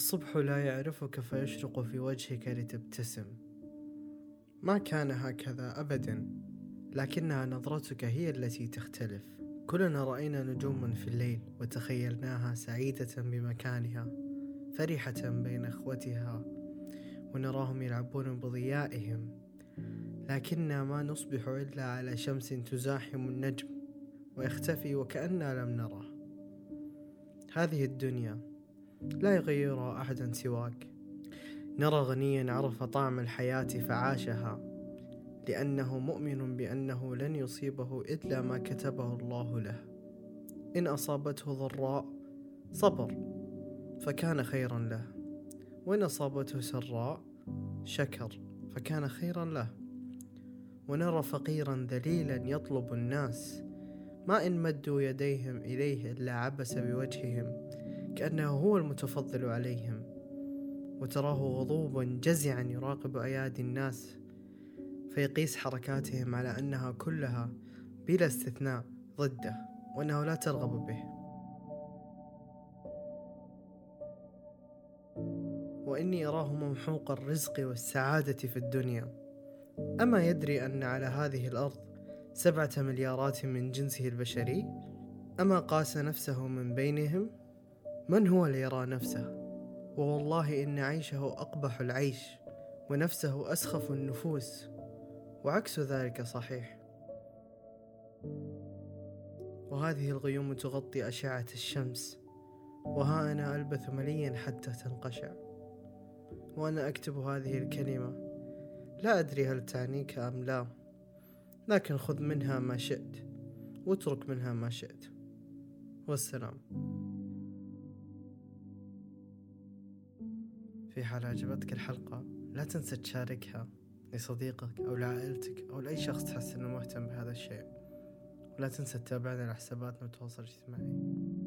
الصبح لا يعرفك فيشرق في وجهك لتبتسم. ما كان هكذا ابدا لكنها نظرتك هي التي تختلف. كلنا رأينا نجوما في الليل وتخيلناها سعيدة بمكانها فرحة بين إخوتها ونراهم يلعبون بضيائهم. لكننا ما نصبح إلا على شمس تزاحم النجم ويختفي وكأننا لم نره. هذه الدنيا لا يغيرها أحدا سواك. نرى غنيا عرف طعم الحياة فعاشها لأنه مؤمن بأنه لن يصيبه إلا ما كتبه الله له. إن أصابته ضراء صبر فكان خيرا له. وإن أصابته سراء شكر فكان خيرا له. ونرى فقيرا ذليلا يطلب الناس ما إن مدوا يديهم إليه إلا عبس بوجههم. كأنه هو المتفضل عليهم وتراه غضوبا جزعا يراقب أيادي الناس فيقيس حركاتهم على أنها كلها بلا استثناء ضده وأنه لا ترغب به. وإني أراه ممحوق الرزق والسعادة في الدنيا. أما يدري أن على هذه الأرض سبعة مليارات من جنسه البشري؟ أما قاس نفسه من بينهم؟ من هو ليرى نفسه؟ ووالله إن عيشه أقبح العيش ونفسه أسخف النفوس. وعكس ذلك صحيح. وهذه الغيوم تغطي أشعة الشمس. وها أنا ألبث مليا حتى تنقشع. وأنا أكتب هذه الكلمة. لا أدري هل تعنيك أم لا. لكن خذ منها ما شئت واترك منها ما شئت. والسلام. في حال عجبتك الحلقة لا تنسى تشاركها لصديقك أو لعائلتك أو لأي شخص تحس أنه مهتم بهذا الشيء. ولا تنسى تتابعنا على حساباتنا والتواصل الاجتماعي.